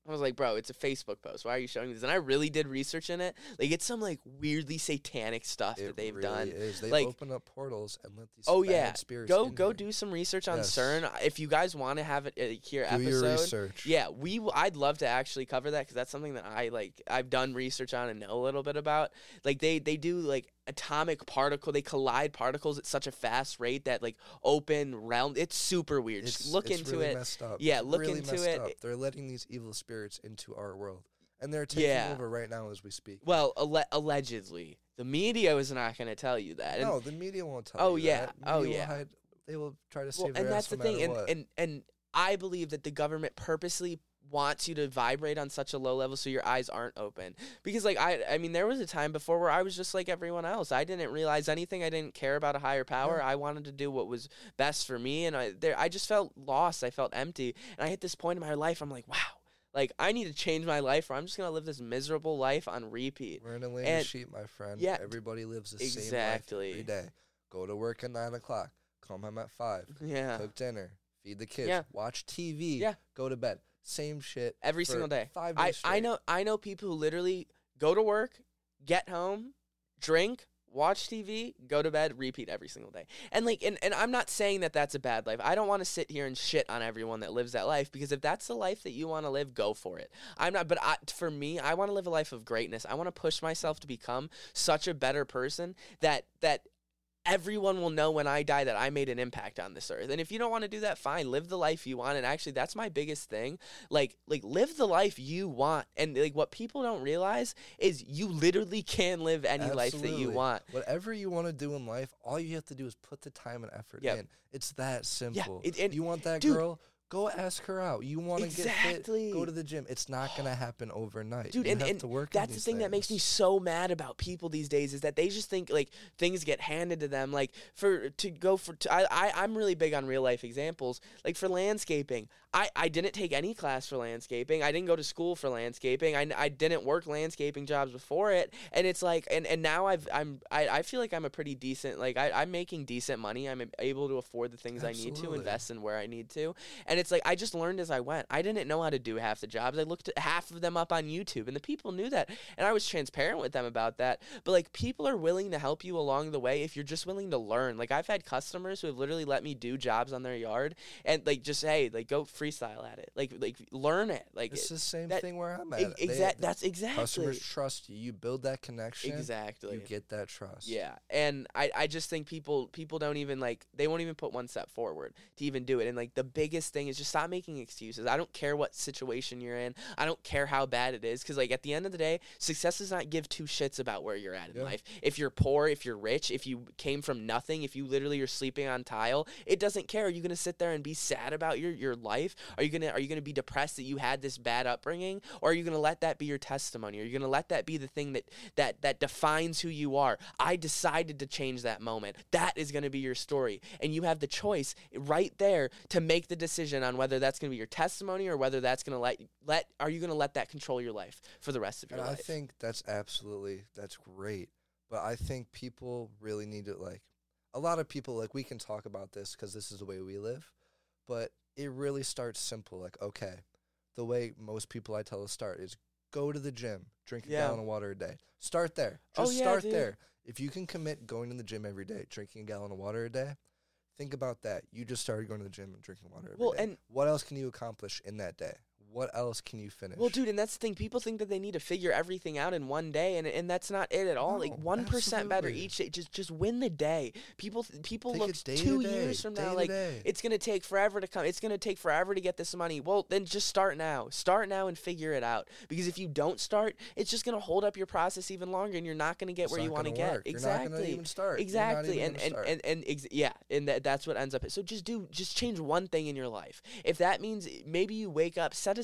Speaker 1: I was like, bro, it's a Facebook post. Why are you showing this? And I really did research in it. Like, it's some like weirdly satanic stuff
Speaker 2: It
Speaker 1: that they've
Speaker 2: really
Speaker 1: done.
Speaker 2: Is. They've
Speaker 1: Like-
Speaker 2: opened up portals and let these
Speaker 1: Oh yeah,
Speaker 2: spirits
Speaker 1: go go
Speaker 2: here.
Speaker 1: do some research on
Speaker 2: Yes.
Speaker 1: CERN. If you guys want to have it uh, here
Speaker 2: Do your
Speaker 1: episode,
Speaker 2: research.
Speaker 1: yeah, we. W- I'd love to actually cover that because that's something that I like. I've done research on and know a little bit about. Like they they do like atomic particle. They collide particles at such a fast rate that like open realm. It's super weird.
Speaker 2: It's,
Speaker 1: Just look
Speaker 2: it's
Speaker 1: into
Speaker 2: really
Speaker 1: it.
Speaker 2: Messed up.
Speaker 1: Yeah, look
Speaker 2: really
Speaker 1: into it.
Speaker 2: Up. They're letting these evil spirits into our world, and they're taking
Speaker 1: Yeah.
Speaker 2: over right now as we speak.
Speaker 1: Well, alle- allegedly, the media is not going to tell you that. And-
Speaker 2: no, the media won't tell
Speaker 1: Oh,
Speaker 2: you
Speaker 1: yeah.
Speaker 2: that.
Speaker 1: Oh, yeah.
Speaker 2: hide- they will try to
Speaker 1: well,
Speaker 2: save
Speaker 1: and
Speaker 2: their
Speaker 1: that's the thing, and, and and I believe that the government purposely wants you to vibrate on such a low level so your eyes aren't open because like i i mean there was a time before where i was just like everyone else i didn't realize anything i didn't care about a higher power
Speaker 2: Yeah.
Speaker 1: i wanted to do what was best for me and i there i just felt lost i felt empty and i hit this point in my life i'm like wow Like I need to change my life, or I'm just gonna live this miserable life on repeat.
Speaker 2: We're in a lane
Speaker 1: And-
Speaker 2: sheet, my friend.
Speaker 1: yeah,
Speaker 2: Everybody lives the same life
Speaker 1: exactly.
Speaker 2: every day. Go to work at nine o'clock. Come home at five.
Speaker 1: Yeah,
Speaker 2: Cook dinner. Feed the kids.
Speaker 1: Yeah.
Speaker 2: Watch TV.
Speaker 1: Yeah.
Speaker 2: Go to bed. Same shit
Speaker 1: every single day.
Speaker 2: Five
Speaker 1: I
Speaker 2: days
Speaker 1: I
Speaker 2: straight.
Speaker 1: know I know people who literally go to work, get home, drink, watch TV, go to bed, repeat every single day. And like and, and I'm not saying that that's a bad life. I don't want to sit here and shit on everyone that lives that life because if that's the life that you want to live, go for it. I'm not but I, for me, I want to live a life of greatness. I want to push myself to become such a better person that that everyone will know when I die that I made an impact on this earth. And if you don't want to do that, fine. Live the life you want. And actually that's my biggest thing. Like like live the life you want. And like what people don't realize is you literally can live any life that you want.
Speaker 2: Whatever you want to do in life, all you have to do is put the time and effort
Speaker 1: Yep.
Speaker 2: in. It's that simple.
Speaker 1: it- and-
Speaker 2: you want that
Speaker 1: dude-
Speaker 2: girl? Go ask her out. You want to get fit? Go to the gym. It's not gonna happen overnight.
Speaker 1: Dude,
Speaker 2: you
Speaker 1: and, and
Speaker 2: to
Speaker 1: that's the thing that makes me so mad about people these days is that they just think like things get handed to them. Like for to go for to, I, I I'm really big on real life examples. Like for landscaping, I I didn't take any class for landscaping. I didn't go to school for landscaping. I, I didn't work landscaping jobs before it. And it's like and, and now I've I'm I, I feel like I'm a pretty decent like I, I'm making decent money. I'm able to afford the things I need to invest in where I need to. And it's like I just learned as I went. I didn't know how to do half the jobs. I looked at half of them up on YouTube, and the people knew that, and I was transparent with them about that. But like, people are willing to help you along the way if you're just willing to learn. Like, I've had customers who have literally let me do jobs on their yard, and like, just hey, like, go freestyle at it. Like, like, learn it. Like,
Speaker 2: It's the same
Speaker 1: that-
Speaker 2: thing where I'm at.
Speaker 1: ex-
Speaker 2: They-
Speaker 1: exact. That's exactly
Speaker 2: Customers trust you. You build that connection.
Speaker 1: exactly.
Speaker 2: You get that trust.
Speaker 1: Yeah, and I, I just think people people don't even like they won't even put one step forward to even do it. And like the biggest thing is just stop making excuses. I don't care what situation you're in. I don't care how bad it is because like at the end of the day, success does not give two shits about where you're at in
Speaker 2: Yeah.
Speaker 1: life. If you're poor, if you're rich, if you came from nothing, if you literally are sleeping on tile, it doesn't care. Are you gonna sit there and be sad about your your life? Are you gonna are you gonna be depressed that you had this bad upbringing, or are you gonna let that be your testimony? Are you gonna let that be the thing that that that defines who you are? I decided to change that moment. That is gonna be your story, and you have the choice right there to make the decision on whether that's gonna be your testimony or whether that's gonna let let are you gonna let that control your life for the rest of your
Speaker 2: And I think that's absolutely that's great. But I think people really need to like a lot of people like we can talk about this because this is the way we live, but it really starts simple. Like okay, the way most people I tell to start is go to the gym, drink a
Speaker 1: Yeah.
Speaker 2: gallon of water a day. Start there.
Speaker 1: Oh,
Speaker 2: Just
Speaker 1: yeah,
Speaker 2: start
Speaker 1: dude.
Speaker 2: there. If you can commit going to the gym every day, drinking a gallon of water a day, think about that. You just started going to the gym and drinking water every day.
Speaker 1: Well, and-
Speaker 2: what else can you accomplish in that day? What else can you finish?
Speaker 1: Well, dude, and that's the thing. People think that they need to figure everything out in one day, and and that's not it at all. like one percent better each day. Just just win the day. People people
Speaker 2: Take
Speaker 1: look two years from
Speaker 2: day
Speaker 1: now like
Speaker 2: day.
Speaker 1: it's gonna take forever to come. It's gonna take forever to get this money. Well, then just start now. Start now and figure it out. Because if you don't start, it's just gonna hold up your process even longer, and you're not gonna get
Speaker 2: It's
Speaker 1: where you want to get.
Speaker 2: work. You're
Speaker 1: Exactly.
Speaker 2: not even start. You're not
Speaker 1: Exactly, and and,
Speaker 2: start.
Speaker 1: and and ex- yeah, and that, that's what ends up. So just do, just change one thing in your life. If that means eh, maybe you wake up, set a,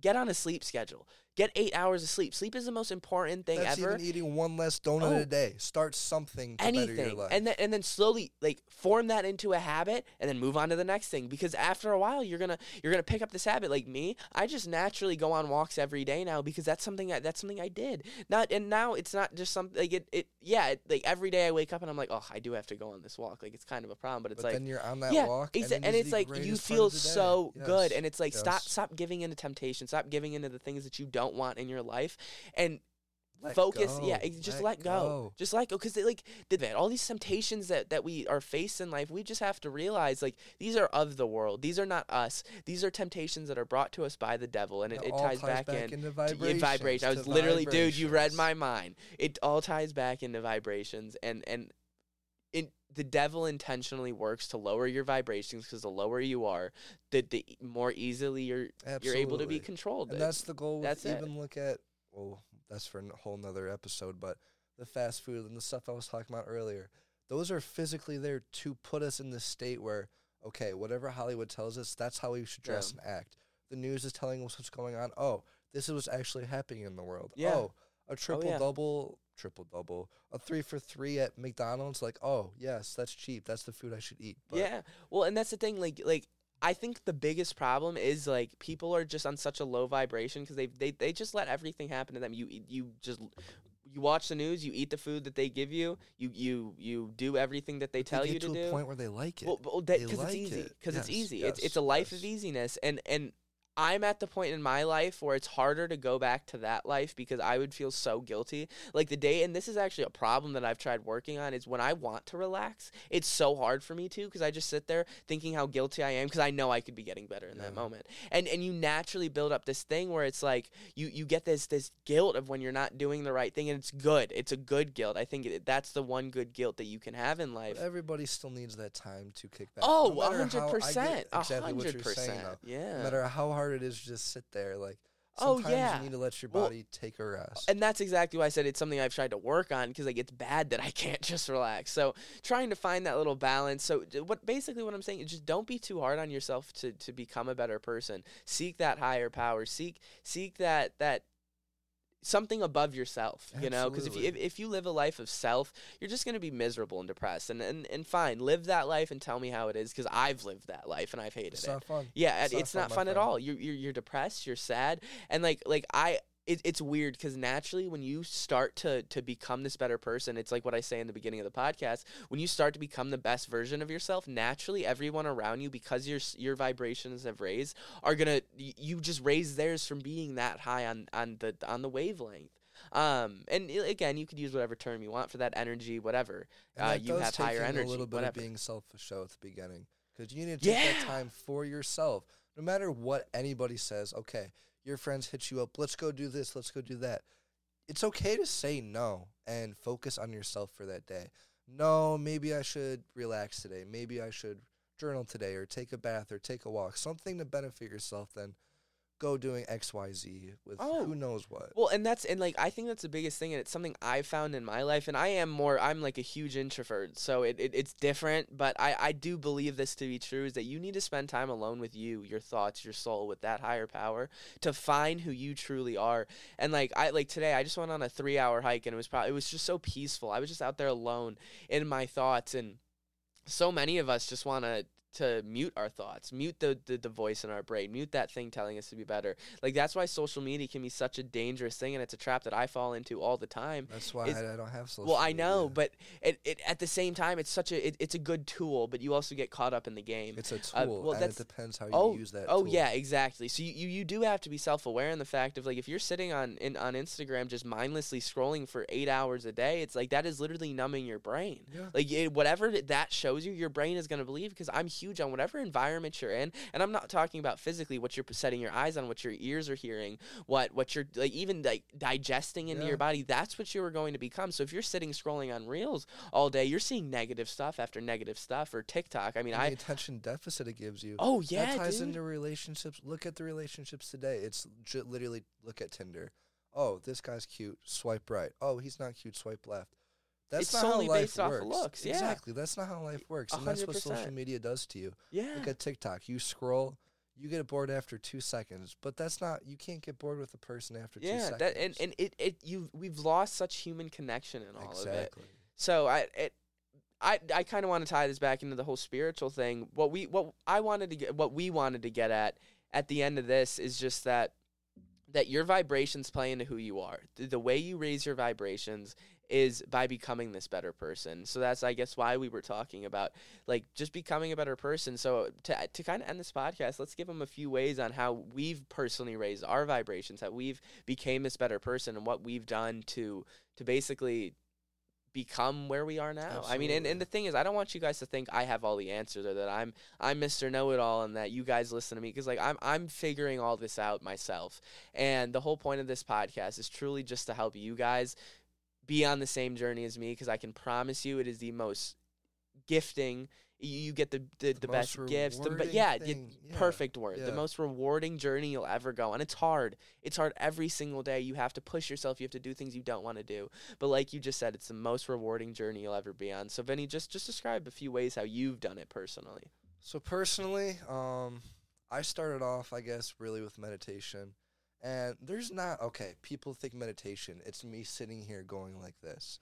Speaker 1: get on a sleep schedule, get eight hours of sleep. Sleep is the most important thing
Speaker 2: That's
Speaker 1: ever.
Speaker 2: even eating one less donut
Speaker 1: Oh.
Speaker 2: a day. Start something to better your
Speaker 1: anything
Speaker 2: life.
Speaker 1: and then and then slowly like form that into a habit and then move on to the next thing because after a while you're gonna you're gonna pick up this habit like me i just naturally go on walks every day now because that's something I, that's something i did not and now it's not just something like it, it yeah it, like every day i wake up and i'm like oh i do have to go on this walk like it's kind of a problem but it's
Speaker 2: but
Speaker 1: like
Speaker 2: then you're on that
Speaker 1: yeah,
Speaker 2: walk,
Speaker 1: exa-
Speaker 2: and,
Speaker 1: and, it's like you feel
Speaker 2: of the day.
Speaker 1: so good, and it's like stop, stop giving into temptation, stop giving into the things that you don't want in your life, and
Speaker 2: Let
Speaker 1: focus. Yeah,
Speaker 2: go,
Speaker 1: ex- just
Speaker 2: let
Speaker 1: let, go.
Speaker 2: go.
Speaker 1: just let go, because like the- all these temptations that that we are faced in life, we just have to realize like these are of the world. These are not us. These are temptations that are brought to us by the devil, and it,
Speaker 2: It
Speaker 1: it
Speaker 2: all
Speaker 1: ties, back, in.
Speaker 2: into
Speaker 1: to-
Speaker 2: vibrations.
Speaker 1: in vibration. I was literally, dude, you read my mind. It all ties back into vibrations, and and it, the devil intentionally works to lower your vibrations because the lower you are, the the more easily you're you're able to be controlled.
Speaker 2: And that's the goal.
Speaker 1: That's it.
Speaker 2: even look at well, that's for a whole nother episode. But the fast food and the stuff I was talking about earlier, those are physically there to put us in this state where okay, whatever Hollywood tells us, that's how we should dress and act. The news is telling us what's going on. Oh, this is what's actually happening in the world.
Speaker 1: Yeah.
Speaker 2: Oh, a oh, triple
Speaker 1: yeah.
Speaker 2: double, triple double, a three for three at McDonald's. Like, oh yes, that's cheap. That's the food I should eat. But
Speaker 1: yeah. Well, and that's the thing. Like like I think the biggest problem is like people are just on such a low vibration because they, they they just let everything happen to them. You you just you watch the news, you eat the food that they give you, you you you do everything that they tell you to,
Speaker 2: to
Speaker 1: do.
Speaker 2: a point where they like it.
Speaker 1: Well, well because
Speaker 2: like
Speaker 1: it's easy. Because it's
Speaker 2: Yes,
Speaker 1: easy. it's it's a life of easiness, and and I'm at the point in my life where it's harder to go back to that life because I would feel so guilty. Like the day, and this is actually a problem that I've tried working on is when I want to relax, it's so hard for me to because I just sit there thinking how guilty I am because I know I could be getting better in that moment. And and you naturally build up this thing where it's like you you get this this guilt of when you're not doing the right thing, and it's good. It's a good guilt. I think it, that's the one good guilt that you can have in life.
Speaker 2: But everybody still needs that time to kick back.
Speaker 1: Oh,
Speaker 2: No
Speaker 1: a hundred
Speaker 2: how- I get
Speaker 1: percent, hundred
Speaker 2: you're saying,
Speaker 1: percent. Yeah.
Speaker 2: No matter how hard it is, to just sit there. Like
Speaker 1: Oh,
Speaker 2: sometimes
Speaker 1: yeah.
Speaker 2: you need to let your
Speaker 1: Well,
Speaker 2: body take a rest.
Speaker 1: and that's exactly why I said it's something I've tried to work on because like it's bad that I can't [laughs] just relax. So trying to find that little balance. So what basically what I'm saying is just don't be too hard on yourself to to become a better person. Seek that higher power. Seek seek that that something above yourself you know because if you if, if you live a life of self you're just going to be miserable and depressed and, and and fine live that life and tell me how it is because i've lived that life and i've hated
Speaker 2: it's
Speaker 1: it
Speaker 2: not fun.
Speaker 1: yeah,
Speaker 2: It's
Speaker 1: it's,
Speaker 2: not
Speaker 1: not,
Speaker 2: fun,
Speaker 1: fun, at all. You're you're, you're depressed. You're sad, and like like I. It, it's weird because naturally, when you start to to become this better person, it's like what I say in the beginning of the podcast. When you start to become the best version of yourself, naturally, everyone around you, because your your vibrations have raised, are gonna you just raise theirs from being that high on on the on the wavelength. Um, and again, you could use whatever term you want for that energy, whatever.
Speaker 2: And
Speaker 1: Uh, you have higher energy,
Speaker 2: A little bit
Speaker 1: whatever.
Speaker 2: of being selfish though at the beginning, because you need to take that time for yourself. No matter what anybody says, okay, your friends hit you up. Let's go do this. Let's go do that. It's okay to say no and focus on yourself for that day. No, maybe I should relax today. Maybe I should journal today, or take a bath, or take a walk. Something to benefit yourself. Then go doing X, Y, Z with
Speaker 1: Oh.
Speaker 2: who knows what.
Speaker 1: Well, and that's and like I think that's the biggest thing, and it's something I found in my life. And I am more, I'm like a huge introvert, so it, it it's different. But I I do believe this to be true is that you need to spend time alone with you, your thoughts, your soul, with that higher power to find who you truly are. And like I like today, I just went on a three hour hike, and it was probably it was just so peaceful. I was just out there alone in my thoughts, and so many of us just want to to mute our thoughts, mute the, the the voice in our brain, mute that thing telling us to be better. Like that's why social media can be such a dangerous thing, and it's a trap that I fall into all the time.
Speaker 2: That's why
Speaker 1: is-
Speaker 2: I, I don't have social.
Speaker 1: Well, I know,
Speaker 2: media.
Speaker 1: but it, it at the same time, it's such a it, it's a good tool, but you also get caught up in the game.
Speaker 2: it's a
Speaker 1: uh,
Speaker 2: tool,
Speaker 1: well,
Speaker 2: and
Speaker 1: that's-
Speaker 2: it depends how you
Speaker 1: oh,
Speaker 2: use that.
Speaker 1: oh
Speaker 2: tool.
Speaker 1: yeah, exactly. So you, you, you do have to be self aware in the fact of like if you're sitting on in, on Instagram just mindlessly scrolling for eight hours a day, it's like that is literally numbing your brain.
Speaker 2: Yeah.
Speaker 1: Like it, whatever that shows you, your brain is going to believe because I'm huge on whatever environment you're in, and I'm not talking about physically what you're setting your eyes on, what your ears are hearing, what what you're like even like digesting into
Speaker 2: Yeah.
Speaker 1: your body. That's what you are going to become. So if you're sitting scrolling on reels all day, you're seeing negative stuff after negative stuff or TikTok. I mean, I
Speaker 2: attention deficit it gives you.
Speaker 1: oh yeah,
Speaker 2: that ties
Speaker 1: dude.
Speaker 2: into relationships. Look at the relationships today. It's j- literally look at Tinder. Oh, this guy's cute. Swipe right. Oh, he's not cute. Swipe left. That's
Speaker 1: It's
Speaker 2: not
Speaker 1: solely
Speaker 2: how life
Speaker 1: based off
Speaker 2: works.
Speaker 1: of looks, yeah.
Speaker 2: Exactly. That's not how life works, and that's what social media does to you.
Speaker 1: yeah.
Speaker 2: Look at TikTok. You scroll. You get bored after two seconds, but that's not. You can't get bored with a person after two seconds.
Speaker 1: that and, and it, it you we've lost such human connection in all of it.
Speaker 2: exactly.
Speaker 1: So I it I I kind of want to tie this back into the whole spiritual thing. What we what I wanted to get what we wanted to get at at the end of this is just that that your vibrations play into who you are. The, the way you raise your vibrations is by becoming this better person. So that's I guess why we were talking about like just becoming a better person. So to to kind of end this podcast, let's give them a few ways on how we've personally raised our vibrations, how we've became this better person and what we've done to to basically become where we are now. I mean, and, and the thing is, I don't want you guys to think I have all the answers or that I'm I'm Mr. Know It All and that you guys listen to me because like I'm I'm figuring all this out myself. And the whole point of this podcast is truly just to help you guys be on the same journey as me because I can promise you it is the most gifting. You, you get the the, the,
Speaker 2: The
Speaker 1: best gifts. The, but yeah, you-
Speaker 2: yeah,
Speaker 1: perfect word. The most rewarding journey you'll ever go on. It's hard. It's hard every single day. You have to push yourself. You have to do things you don't want to do. But like you just said, it's the most rewarding journey you'll ever be on. So Vinny, just just describe a few ways how you've done it personally.
Speaker 2: So personally, um, I started off, I guess, really with meditation, and there's not okay. People think meditation. It's me sitting here going like this.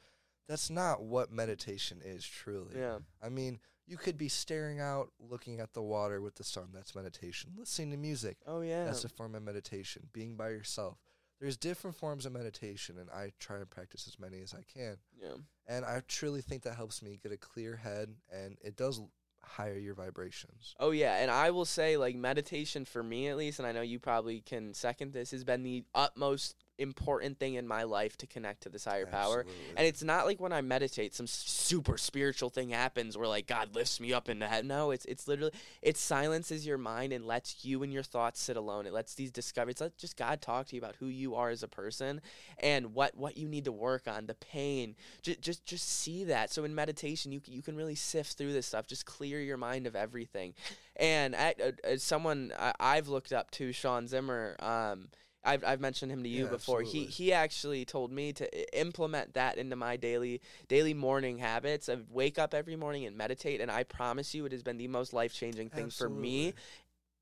Speaker 2: that's not what meditation is truly.
Speaker 1: Yeah.
Speaker 2: I mean, you could be staring out, looking at the water with the sun. That's meditation. Listening to music.
Speaker 1: Oh yeah.
Speaker 2: That's a form of meditation. Being by yourself. There's different forms of meditation, and I try and practice as many as I can.
Speaker 1: yeah.
Speaker 2: And I truly think that helps me get a clear head, and it does higher your vibrations.
Speaker 1: Oh yeah, and I will say like meditation for me at least, and I know you probably can second this, has been the utmost important thing in my life to connect to this higher power.
Speaker 2: Absolutely.
Speaker 1: And it's not like when I meditate, some super spiritual thing happens where like God lifts me up into heaven. No, it's it's literally it silences your mind and lets you and your thoughts sit alone. It lets these discoveries, let just God talk to you about who you are as a person and what what you need to work on, the pain. Just just just see that. So in meditation, you you can really sift through this stuff. Just clear your mind of everything. And at, uh, as someone I, I've looked up to, Sean Zimmer. Um, I've, I've mentioned him to you
Speaker 2: Yeah,
Speaker 1: before. He
Speaker 2: absolutely.
Speaker 1: he actually told me to implement that into my daily daily morning habits of wake up every morning and meditate. And I promise you, it has been the most life changing thing for me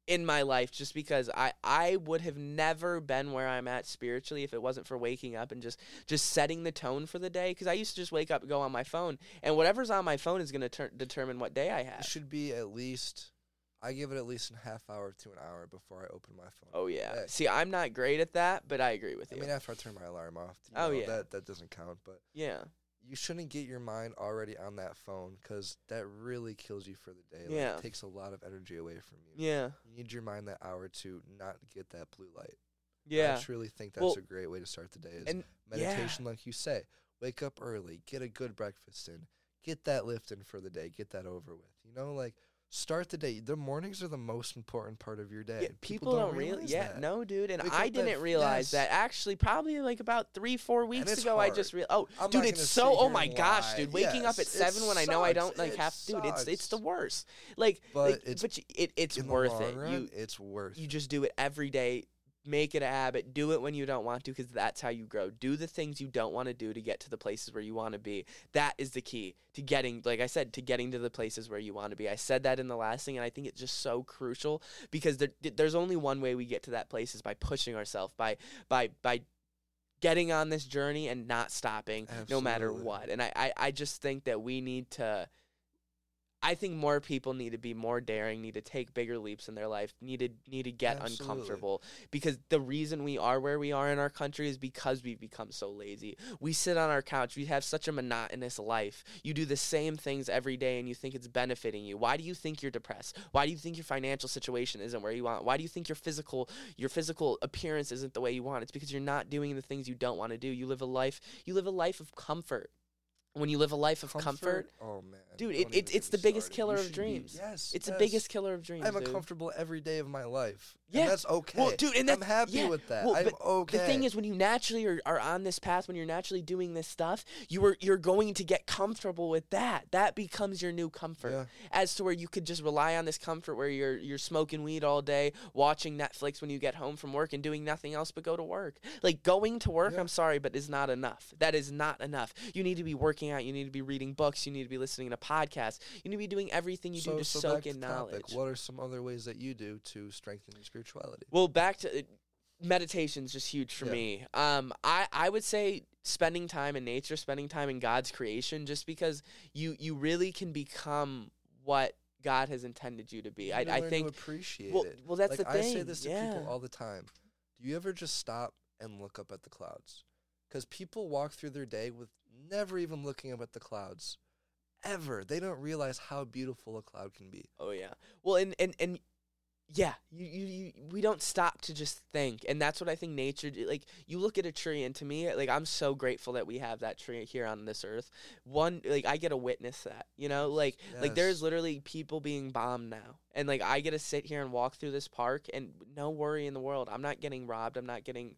Speaker 1: in my life. Just because I I would have never been where I'm at spiritually if it wasn't for waking up and just just setting the tone for the day. Because I used to just wake up, go on my phone, and whatever's on my phone is going to ter- determine what day I have.
Speaker 2: It should be at least. I give it at least a half hour to an hour before I open my phone.
Speaker 1: Oh yeah.
Speaker 2: Hey.
Speaker 1: See, I'm not great at that, but I agree with
Speaker 2: I
Speaker 1: you.
Speaker 2: I mean, after I turn my alarm off, you
Speaker 1: Oh,
Speaker 2: know,
Speaker 1: yeah.
Speaker 2: that that doesn't count. But
Speaker 1: yeah.
Speaker 2: you shouldn't get your mind already on that phone because that really kills you for the day. Like,
Speaker 1: Yeah.
Speaker 2: it takes a lot of energy away from you.
Speaker 1: Yeah.
Speaker 2: You need your mind that hour to not get that blue light.
Speaker 1: Yeah.
Speaker 2: I truly think that's
Speaker 1: Well,
Speaker 2: a great way to start the day. Is
Speaker 1: and yeah.
Speaker 2: meditation, like you say. Wake up early, get a good breakfast in, get that lift in for the day, get that over with. You know, like start the day. The mornings are the most important part of your day.
Speaker 1: Yeah, people, don't, really.
Speaker 2: realize
Speaker 1: Yeah,
Speaker 2: that.
Speaker 1: no, dude, and
Speaker 2: Wake
Speaker 1: I didn't realize
Speaker 2: yes.
Speaker 1: that actually probably like about three, four weeks ago. I just realized. Oh,
Speaker 2: I'm
Speaker 1: dude, it's so. Oh my gosh, dude, waking up at seven when I know I don't like
Speaker 2: It
Speaker 1: have. Dude, it's it's the worst. Like,
Speaker 2: But
Speaker 1: like,
Speaker 2: it's-
Speaker 1: but you- it it's worth it.
Speaker 2: run,
Speaker 1: You
Speaker 2: it's worth.
Speaker 1: you just do it every day. Make it a habit. Do it when you don't want to, because that's how you grow. Do the things you don't want to do to get to the places where you want to be. That is the key to getting, like I said, to getting to the places where you want to be. I said that in the last thing, and I think it's just so crucial because there, there's only one way we get to that place is by pushing ourselves, by by by getting on this journey and not stopping, no matter what. And I, I I just think that we need to. I think more people need to be more daring, need to take bigger leaps in their life, need to need to get
Speaker 2: Absolutely.
Speaker 1: uncomfortable because the reason we are where we are in our country is because we've become so lazy. We sit on our couch, we have such a monotonous life. You do the same things every day and you think it's benefiting you. Why do you think you're depressed? Why do you think your financial situation isn't where you want? Why do you think your physical your physical appearance isn't the way you want? It's because you're not doing the things you don't want to do. You live a life you live a life of comfort. When you live a life of comfort,
Speaker 2: Oh man,
Speaker 1: Dude,
Speaker 2: don't
Speaker 1: it- it- it's the biggest
Speaker 2: started.
Speaker 1: killer
Speaker 2: You
Speaker 1: of
Speaker 2: should be-
Speaker 1: dreams.
Speaker 2: yes,
Speaker 1: it's the biggest killer of dreams.
Speaker 2: I'm a
Speaker 1: dude.
Speaker 2: comfortable every day of my life.
Speaker 1: Yeah.
Speaker 2: and that's okay.
Speaker 1: Well, dude, and
Speaker 2: I'm happy
Speaker 1: yeah,
Speaker 2: with that.
Speaker 1: well,
Speaker 2: I'm okay.
Speaker 1: The thing is, when you naturally are, are on this path, when you're naturally doing this stuff, you are you're going to get comfortable with that. That becomes your new comfort.
Speaker 2: Yeah.
Speaker 1: As to where you could just rely on this comfort, where you're you're smoking weed all day, watching Netflix when you get home from work, and doing nothing else but go to work. Like going to work,
Speaker 2: Yeah.
Speaker 1: I'm sorry, but is not enough. That is not enough. You need to be working out. You need to be reading books. You need to be listening to podcasts. You need to be doing everything you
Speaker 2: so,
Speaker 1: do to
Speaker 2: so
Speaker 1: soak in
Speaker 2: the topic.
Speaker 1: knowledge.
Speaker 2: What are some other ways that you do to strengthen your spirituality?
Speaker 1: Well, back to uh, meditation's just huge for
Speaker 2: Yeah.
Speaker 1: me. Um, I I would say spending time in nature, spending time in God's creation, just because you you really can become what God has intended you to be.
Speaker 2: You
Speaker 1: I I think.
Speaker 2: to appreciate
Speaker 1: Well,
Speaker 2: it.
Speaker 1: well, that's
Speaker 2: like
Speaker 1: the thing.
Speaker 2: I say this to
Speaker 1: yeah.
Speaker 2: people all the time. Do you ever just stop and look up at the clouds? Because people walk through their day with never even looking up at the clouds, ever. They don't realize how beautiful a cloud can be.
Speaker 1: Oh yeah. Well, and and and yeah, you, you you we don't stop to just think, and that's what I think nature. Like you look at a tree, and to me, like I'm so grateful that we have that tree here on this earth. One, like I get to witness that. You know, like like there's literally people being bombed now, and like I get to sit here and walk through this park, and no worry in the world. I'm not getting robbed. I'm not getting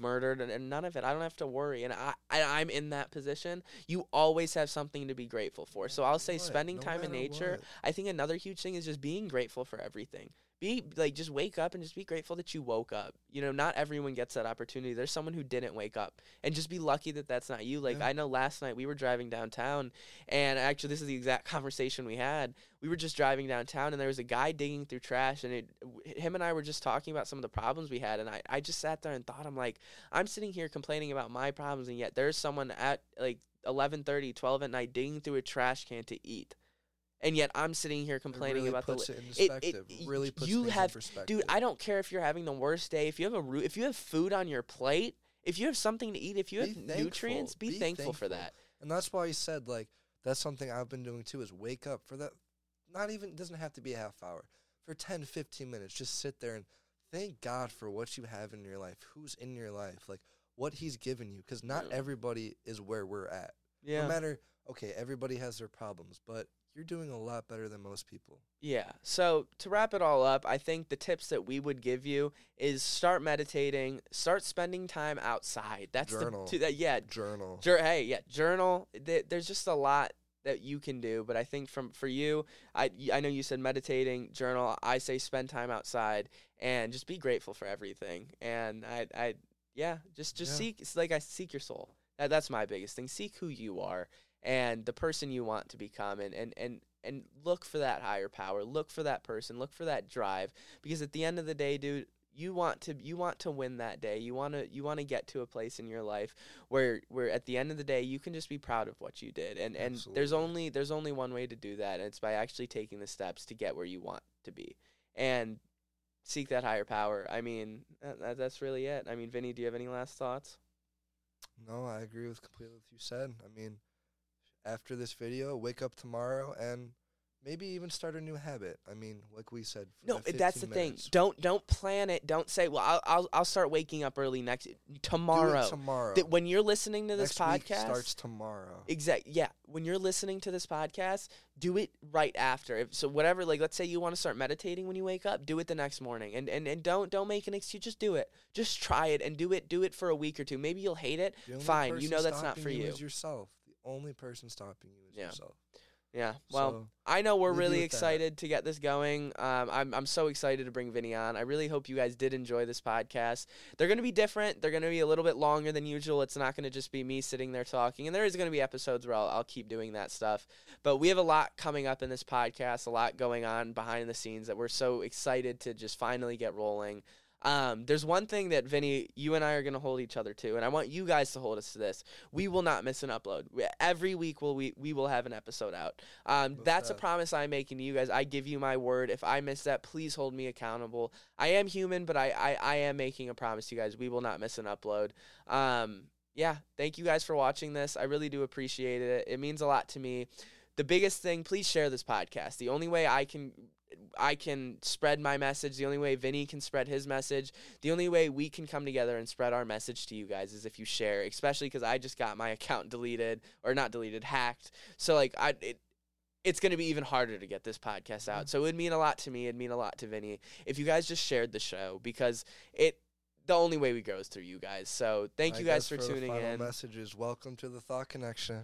Speaker 1: murdered and, and none of it i don't have to worry and I, I i'm in that position you always have something to be grateful for so i'll say
Speaker 2: What?
Speaker 1: spending
Speaker 2: No
Speaker 1: time in nature
Speaker 2: what.
Speaker 1: I think another huge thing is just being grateful for everything. Be like just wake up and just be grateful that you woke up. You know, not everyone gets that opportunity. There's someone who didn't wake up and just be lucky that that's not you. Like
Speaker 2: Yeah.
Speaker 1: I know last night we were driving downtown and actually this is the exact [laughs] conversation we had. We were just driving downtown and there was a guy digging through trash and it him and I were just talking about some of the problems we had and I I just sat there and thought I'm like I'm sitting here complaining about my problems and yet there's someone at like 11:30, 12 at night digging through a trash can to eat. And yet I'm sitting here complaining
Speaker 2: it really
Speaker 1: about
Speaker 2: puts
Speaker 1: the
Speaker 2: it in
Speaker 1: it- it-
Speaker 2: really puts
Speaker 1: you have-
Speaker 2: in perspective.
Speaker 1: Dude, I don't care if you're having the worst day. If you have a roo- if you have food on your plate, if you have something to eat, if you
Speaker 2: Be
Speaker 1: have
Speaker 2: thankful.
Speaker 1: nutrients, be,
Speaker 2: Be
Speaker 1: thankful, for that.
Speaker 2: And that's why he said like that's something I've been doing too is wake up for that not even it doesn't have to be a half hour. For 10 15 minutes just sit there and thank God for what you have in your life. Who's in your life? Like what he's given you cuz not
Speaker 1: Yeah.
Speaker 2: everybody is where we're at.
Speaker 1: Yeah.
Speaker 2: No matter okay, everybody has their problems, but you're doing a lot better than most people.
Speaker 1: Yeah. So to wrap it all up, I think the tips that we would give you is start meditating, start spending time outside. That's
Speaker 2: Journal.
Speaker 1: the to, that, yeah.
Speaker 2: Journal.
Speaker 1: Jur- hey, yeah, journal. Th- There's just a lot that you can do, but I think from for you, I I know you said meditating, journal. I say spend time outside and just be grateful for everything. And I I yeah, just just
Speaker 2: Yeah.
Speaker 1: seek it's like I seek your soul. That that's my biggest thing. Seek who you are and the person you want to become and and and and look for that higher power. Look for that person. Look for that drive because at the end of the day, dude, you want to you want to win that day. You want to you want to get to a place in your life where where at the end of the day you can just be proud of what you did. And and there's only there's only one way to do that, and it's by actually taking the steps to get where you want to be. And seek that higher power. I mean, that, that's really it. I mean, Vinny, do you have any last thoughts?
Speaker 2: No, I agree with completely what you said. I mean, after this video, wake up tomorrow and maybe even start a new habit. I mean, like we said,
Speaker 1: No,
Speaker 2: that
Speaker 1: that's the
Speaker 2: 15
Speaker 1: thing. Don't don't plan it. Don't say, "Well, I'll I'll, I'll start waking up early next tomorrow."
Speaker 2: tomorrow.
Speaker 1: That when you're listening to this
Speaker 2: Next
Speaker 1: podcast,
Speaker 2: starts tomorrow.
Speaker 1: Exactly. Yeah. When you're listening to this podcast, do it right after. If, so whatever. Like, let's say you want to start meditating when you wake up, do it the next morning, and and and don't don't make an excuse. Just do it. Just try it and do it. Do it for a week or two. Maybe you'll hate it. Fine. You know that's not for you.
Speaker 2: Yourself. Only person stopping you is
Speaker 1: Yeah.
Speaker 2: yourself.
Speaker 1: Yeah. Well,
Speaker 2: So,
Speaker 1: I know we're really
Speaker 2: with that.
Speaker 1: excited to get this going. Um, I'm I'm so excited to bring Vinny on. I really hope you guys did enjoy this podcast. They're going to be different. They're going to be a little bit longer than usual. It's not going to just be me sitting there talking. And there is going to be episodes where I'll, I'll keep doing that stuff. But we have a lot coming up in this podcast, a lot going on behind the scenes that we're so excited to just finally get rolling. Um, there's one thing that Vinny, you and I are going to hold each other to, and I want you guys to hold us to this. We will not miss an upload. We, every week, will we we will have an episode out. Um, that's a promise I'm making to you guys. I give you my word. If I miss that, please hold me accountable. I am human, but I, I, I am making a promise to you guys. We will not miss an upload. Um, yeah, thank you guys for watching this. I really do appreciate it. It means a lot to me. The biggest thing, please share this podcast. The only way I can I can spread my message, the only way Vinny can spread his message, the only way we can come together and spread our message to you guys is if you share, especially cuz I just got my account deleted or not deleted, hacked. So like I it, it's going to be even harder to get this podcast out. Mm-hmm. So it would mean a lot to me. It'd mean a lot to Vinny if you guys just shared the show because it the only way we grow is through you guys. So thank
Speaker 2: I
Speaker 1: you guys for
Speaker 2: the
Speaker 1: tuning
Speaker 2: final
Speaker 1: in.
Speaker 2: Message is welcome to the Thought Connection.